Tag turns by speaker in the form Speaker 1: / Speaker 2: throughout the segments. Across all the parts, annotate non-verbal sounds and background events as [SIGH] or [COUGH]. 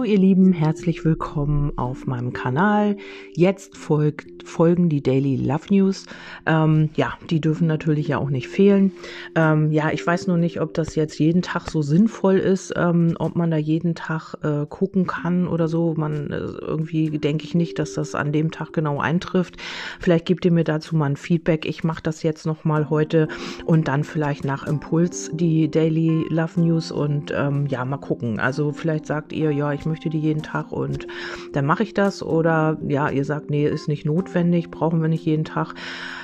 Speaker 1: Hallo ihr Lieben, herzlich willkommen auf meinem Kanal. Jetzt folgt, folgen die Daily Love News. Ähm, ja, die dürfen natürlich ja auch nicht fehlen. Ähm, ja, ich weiß nur nicht, ob das jetzt jeden Tag so sinnvoll ist, ähm, ob man da jeden Tag äh, gucken kann oder so. Man äh, irgendwie denke ich nicht, dass das an dem Tag genau eintrifft. Vielleicht gebt ihr mir dazu mal ein Feedback. Ich mache das jetzt noch mal heute und dann vielleicht nach Impuls die Daily Love News und ähm, ja, mal gucken. Also vielleicht sagt ihr, ja, ich möchte die jeden Tag und dann mache ich das. Oder ja, ihr sagt, nee, ist nicht notwendig, brauchen wir nicht jeden Tag.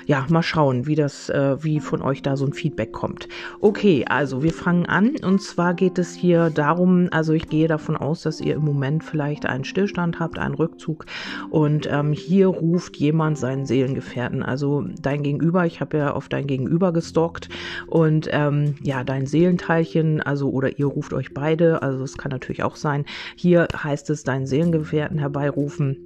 Speaker 1: Ja, mal schauen, wie das, äh, wie von euch da so ein Feedback kommt. Okay, also wir fangen an und zwar geht es hier darum, also ich gehe davon aus, dass ihr im Moment vielleicht einen Stillstand habt, einen Rückzug und ähm, hier ruft jemand seinen Seelengefährten, also dein Gegenüber. Ich habe ja auf dein Gegenüber gestalkt und ähm, ja, dein Seelenteilchen, also oder ihr ruft euch beide, also es kann natürlich auch sein, hier heißt es deinen Seelengefährten herbeirufen.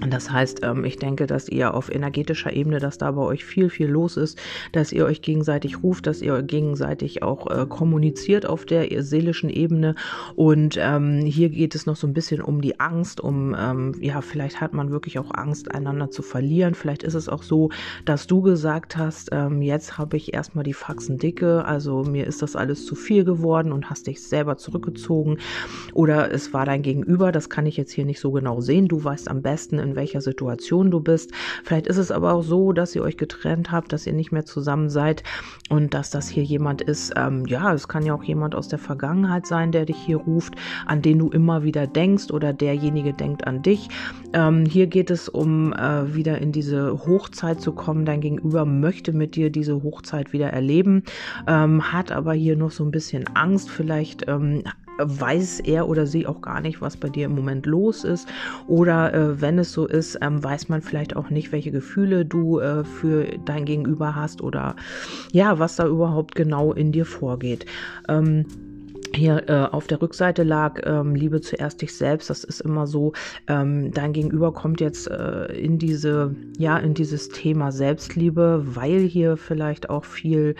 Speaker 1: Das heißt, ähm, ich denke, dass ihr auf energetischer Ebene, dass da bei euch viel, viel los ist, dass ihr euch gegenseitig ruft, dass ihr gegenseitig auch äh, kommuniziert auf der seelischen Ebene. Und ähm, hier geht es noch so ein bisschen um die Angst, um, ähm, ja, vielleicht hat man wirklich auch Angst, einander zu verlieren. Vielleicht ist es auch so, dass du gesagt hast, jetzt habe ich erstmal die Faxen dicke, also mir ist das alles zu viel geworden und hast dich selber zurückgezogen. Oder es war dein Gegenüber, das kann ich jetzt hier nicht so genau sehen. Du weißt am besten, in welcher Situation du bist. Vielleicht ist es aber auch so, dass ihr euch getrennt habt, dass ihr nicht mehr zusammen seid und dass das hier jemand ist. Ähm, ja, es kann ja auch jemand aus der Vergangenheit sein, der dich hier ruft, an den du immer wieder denkst oder derjenige denkt an dich. Ähm, hier geht es um äh, wieder in diese Hochzeit zu kommen. Dein Gegenüber möchte mit dir diese Hochzeit wieder erleben, ähm, hat aber hier noch so ein bisschen Angst. Vielleicht ähm, weiß er oder sie auch gar nicht, was bei dir im Moment los ist. Oder äh, wenn es so ist, ähm, weiß man vielleicht auch nicht, welche Gefühle du äh, für dein Gegenüber hast oder ja, was da überhaupt genau in dir vorgeht. Ähm, hier äh, auf der Rückseite lag ähm, Liebe zuerst dich selbst. Das ist immer so. Ähm, dein Gegenüber kommt jetzt äh, in diese, ja, in dieses Thema Selbstliebe, weil hier vielleicht auch viel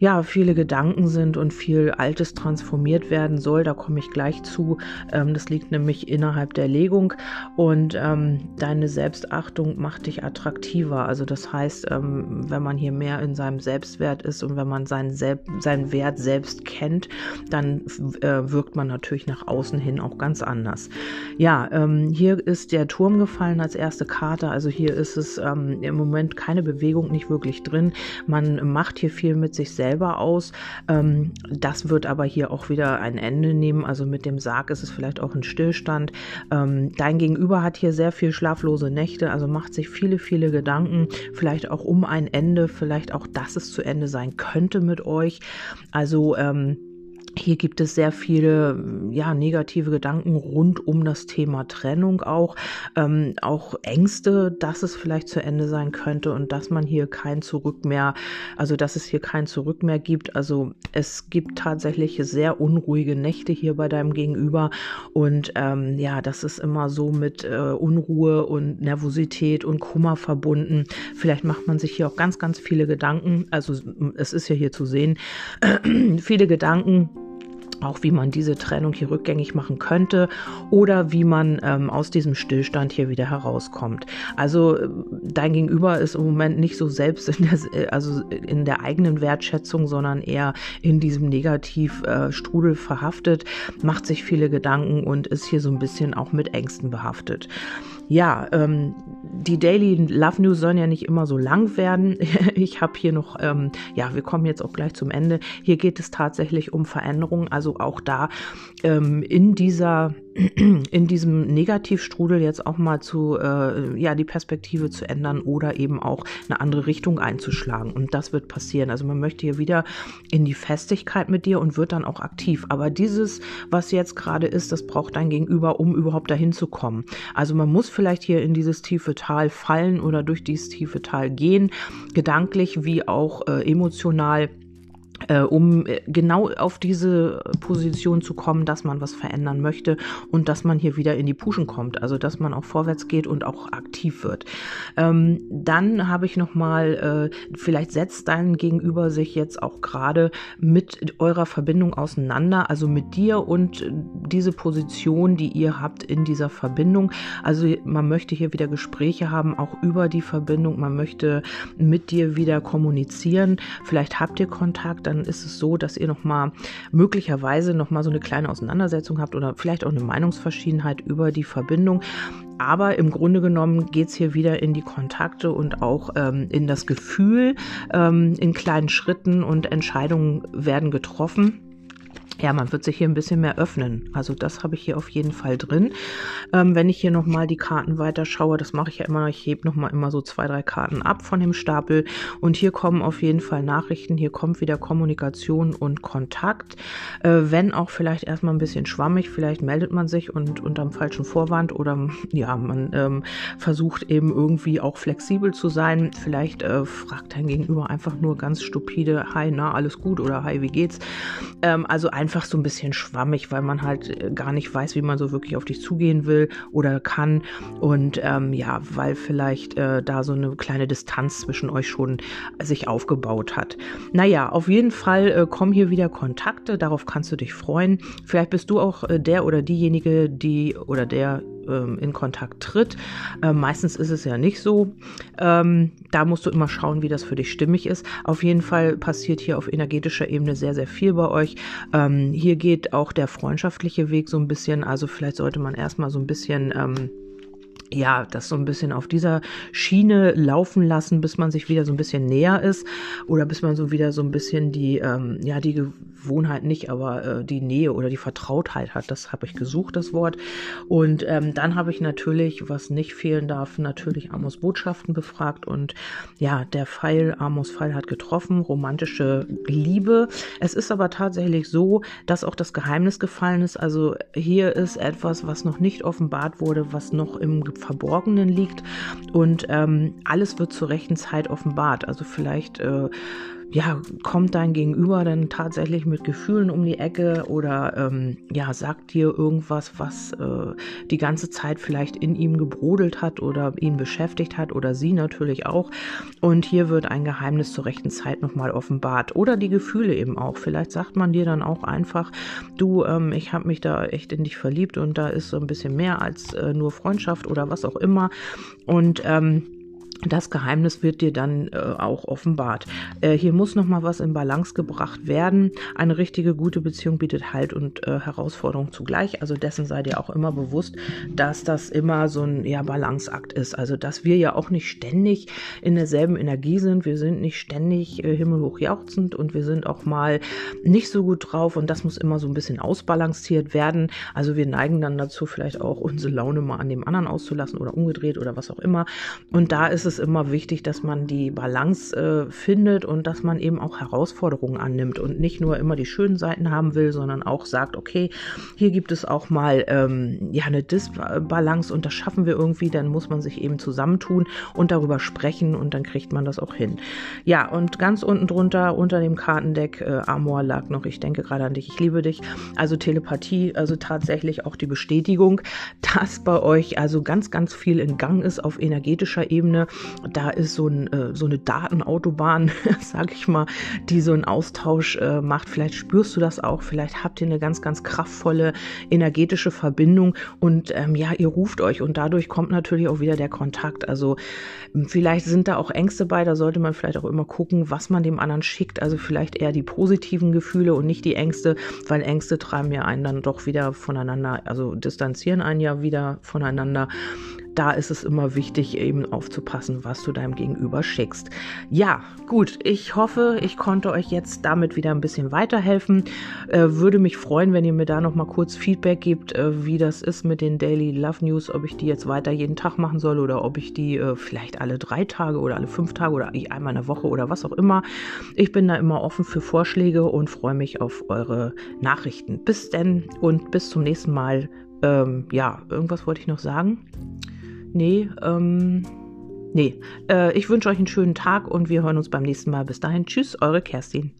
Speaker 1: ja, viele Gedanken sind und viel Altes transformiert werden soll. Da komme ich gleich zu. Ähm, das liegt nämlich innerhalb der Legung und ähm, deine Selbstachtung macht dich attraktiver. Also das heißt, ähm, wenn man hier mehr in seinem Selbstwert ist und wenn man seinen, Selb seinen Wert selbst kennt, dann äh, wirkt man natürlich nach außen hin auch ganz anders. Ja, ähm, hier ist der Turm gefallen als erste Karte. Also hier ist es ähm, im Moment keine Bewegung nicht wirklich drin. Man macht hier viel mit sich selbst selber aus. Ähm, das wird aber hier auch wieder ein Ende nehmen. Also mit dem Sarg ist es vielleicht auch ein Stillstand. Ähm, dein Gegenüber hat hier sehr viel schlaflose Nächte, also macht sich viele, viele Gedanken, vielleicht auch um ein Ende, vielleicht auch, dass es zu Ende sein könnte mit euch. Also ähm, hier gibt es sehr viele ja, negative Gedanken rund um das Thema Trennung auch, ähm, auch Ängste, dass es vielleicht zu Ende sein könnte und dass man hier kein Zurück mehr, also dass es hier kein Zurück mehr gibt. Also es gibt tatsächlich sehr unruhige Nächte hier bei deinem Gegenüber und ähm, ja, das ist immer so mit äh, Unruhe und Nervosität und Kummer verbunden. Vielleicht macht man sich hier auch ganz, ganz viele Gedanken. Also es ist ja hier zu sehen, [CLEARS THROAT] viele Gedanken auch wie man diese Trennung hier rückgängig machen könnte oder wie man ähm, aus diesem Stillstand hier wieder herauskommt. Also äh, dein Gegenüber ist im Moment nicht so selbst in der, also in der eigenen Wertschätzung, sondern eher in diesem Negativstrudel äh, verhaftet, macht sich viele Gedanken und ist hier so ein bisschen auch mit Ängsten behaftet. Ja, ähm, die Daily Love News sollen ja nicht immer so lang werden. [LAUGHS] Ich habe hier noch, ähm, ja, wir kommen jetzt auch gleich zum Ende. Hier geht es tatsächlich um Veränderungen. Also auch da ähm, in dieser in diesem Negativstrudel jetzt auch mal zu, äh, ja, die Perspektive zu ändern oder eben auch eine andere Richtung einzuschlagen. Und das wird passieren. Also man möchte hier wieder in die Festigkeit mit dir und wird dann auch aktiv. Aber dieses, was jetzt gerade ist, das braucht dein Gegenüber, um überhaupt dahin zu kommen. Also man muss vielleicht hier in dieses tiefe Tal fallen oder durch dieses tiefe Tal gehen, gedanklich wie auch äh, emotional äh, um äh, genau auf diese Position zu kommen, dass man was verändern möchte und dass man hier wieder in die Puschen kommt, also dass man auch vorwärts geht und auch aktiv wird. Ähm, dann habe ich noch mal, äh, vielleicht setzt dein Gegenüber sich jetzt auch gerade mit eurer Verbindung auseinander, also mit dir und diese Position, die ihr habt in dieser Verbindung. Also man möchte hier wieder Gespräche haben, auch über die Verbindung. Man möchte mit dir wieder kommunizieren. Vielleicht habt ihr Kontakt, dann ist es so, dass ihr noch mal möglicherweise noch mal so eine kleine Auseinandersetzung habt oder vielleicht auch eine Meinungsverschiedenheit über die Verbindung. Aber im Grunde genommen geht es hier wieder in die Kontakte und auch ähm, in das Gefühl ähm, in kleinen Schritten und Entscheidungen werden getroffen ja, man wird sich hier ein bisschen mehr öffnen. Also das habe ich hier auf jeden Fall drin. Ähm, wenn ich hier nochmal die Karten weiter schaue, das mache ich ja immer, ich hebe nochmal immer so zwei, drei Karten ab von dem Stapel. Und hier kommen auf jeden Fall Nachrichten, hier kommt wieder Kommunikation und Kontakt. Äh, wenn auch vielleicht erstmal ein bisschen schwammig, vielleicht meldet man sich und unterm falschen Vorwand oder ja, man ähm, versucht eben irgendwie auch flexibel zu sein. Vielleicht äh, fragt dein Gegenüber einfach nur ganz stupide, hi, na, alles gut oder hi, wie geht's? Ähm, also einfach einfach so ein bisschen schwammig, weil man halt äh, gar nicht weiß, wie man so wirklich auf dich zugehen will oder kann. Und ähm, ja, weil vielleicht äh, da so eine kleine Distanz zwischen euch schon sich aufgebaut hat. Naja, auf jeden Fall äh, kommen hier wieder Kontakte, darauf kannst du dich freuen. Vielleicht bist du auch äh, der oder diejenige, die oder der ähm, in Kontakt tritt. Ähm, meistens ist es ja nicht so. Ähm, da musst du immer schauen, wie das für dich stimmig ist. Auf jeden Fall passiert hier auf energetischer Ebene sehr, sehr viel bei euch. Ähm, hier geht auch der freundschaftliche Weg so ein bisschen. Also vielleicht sollte man erstmal so ein bisschen ähm, ja, das so ein bisschen auf dieser Schiene laufen lassen, bis man sich wieder so ein bisschen näher ist oder bis man so wieder so ein bisschen die, ähm, ja, die Gewohnheit nicht, aber äh, die Nähe oder die Vertrautheit hat. Das habe ich gesucht, das Wort. Und ähm, dann habe ich natürlich, was nicht fehlen darf, natürlich Amos Botschaften befragt und ja, der Pfeil, Amos Pfeil hat getroffen, romantische Liebe. Es ist aber tatsächlich so, dass auch das Geheimnis gefallen ist. Also hier ist etwas, was noch nicht offenbart wurde, was noch im Verborgenen liegt und ähm, alles wird zur rechten Zeit offenbart. Also vielleicht äh, ja, kommt dein Gegenüber dann tatsächlich mit Gefühlen um die Ecke oder ähm, ja, sagt dir irgendwas, was äh, die ganze Zeit vielleicht in ihm gebrodelt hat oder ihn beschäftigt hat oder sie natürlich auch. Und hier wird ein Geheimnis zur rechten Zeit nochmal offenbart. Oder die Gefühle eben auch. Vielleicht sagt man dir dann auch einfach, du, ähm, ich habe mich da echt in dich verliebt und da ist so ein bisschen mehr als äh, nur Freundschaft oder was auch immer. Und ähm, das Geheimnis wird dir dann äh, auch offenbart. Äh, hier muss noch mal was in Balance gebracht werden. Eine richtige gute Beziehung bietet Halt und äh, Herausforderung zugleich. Also dessen sei dir auch immer bewusst, dass das immer so ein ja, Balanceakt ist. Also dass wir ja auch nicht ständig in derselben Energie sind. Wir sind nicht ständig äh, himmelhoch jauchzend und wir sind auch mal nicht so gut drauf und das muss immer so ein bisschen ausbalanciert werden. Also wir neigen dann dazu, vielleicht auch unsere Laune mal an dem anderen auszulassen oder umgedreht oder was auch immer. Und da ist es es immer wichtig, dass man die Balance äh, findet und dass man eben auch Herausforderungen annimmt und nicht nur immer die schönen Seiten haben will, sondern auch sagt, okay, hier gibt es auch mal ähm, ja eine Disbalance und das schaffen wir irgendwie, dann muss man sich eben zusammentun und darüber sprechen und dann kriegt man das auch hin. Ja, und ganz unten drunter, unter dem Kartendeck, äh, Amor lag noch, ich denke gerade an dich, ich liebe dich. Also Telepathie, also tatsächlich auch die Bestätigung, dass bei euch also ganz, ganz viel in Gang ist auf energetischer Ebene da ist so, ein, äh, so eine Datenautobahn, [LAUGHS] sag ich mal, die so einen Austausch äh, macht. Vielleicht spürst du das auch, vielleicht habt ihr eine ganz, ganz kraftvolle energetische Verbindung und ähm, ja, ihr ruft euch und dadurch kommt natürlich auch wieder der Kontakt. Also vielleicht sind da auch Ängste bei, da sollte man vielleicht auch immer gucken, was man dem anderen schickt. Also vielleicht eher die positiven Gefühle und nicht die Ängste, weil Ängste treiben ja einen dann doch wieder voneinander, also distanzieren einen ja wieder voneinander da ist es immer wichtig, eben aufzupassen, was du deinem Gegenüber schickst. Ja, gut, ich hoffe, ich konnte euch jetzt damit wieder ein bisschen weiterhelfen. Äh, würde mich freuen, wenn ihr mir da nochmal kurz Feedback gebt, äh, wie das ist mit den Daily Love News, ob ich die jetzt weiter jeden Tag machen soll oder ob ich die äh, vielleicht alle drei Tage oder alle fünf Tage oder einmal in der Woche oder was auch immer. Ich bin da immer offen für Vorschläge und freue mich auf eure Nachrichten. Bis denn und bis zum nächsten Mal. Ähm, ja, irgendwas wollte ich noch sagen. Nee, ähm, nee. Äh, ich wünsche euch einen schönen Tag und wir hören uns beim nächsten Mal. Bis dahin, tschüss, eure Kerstin.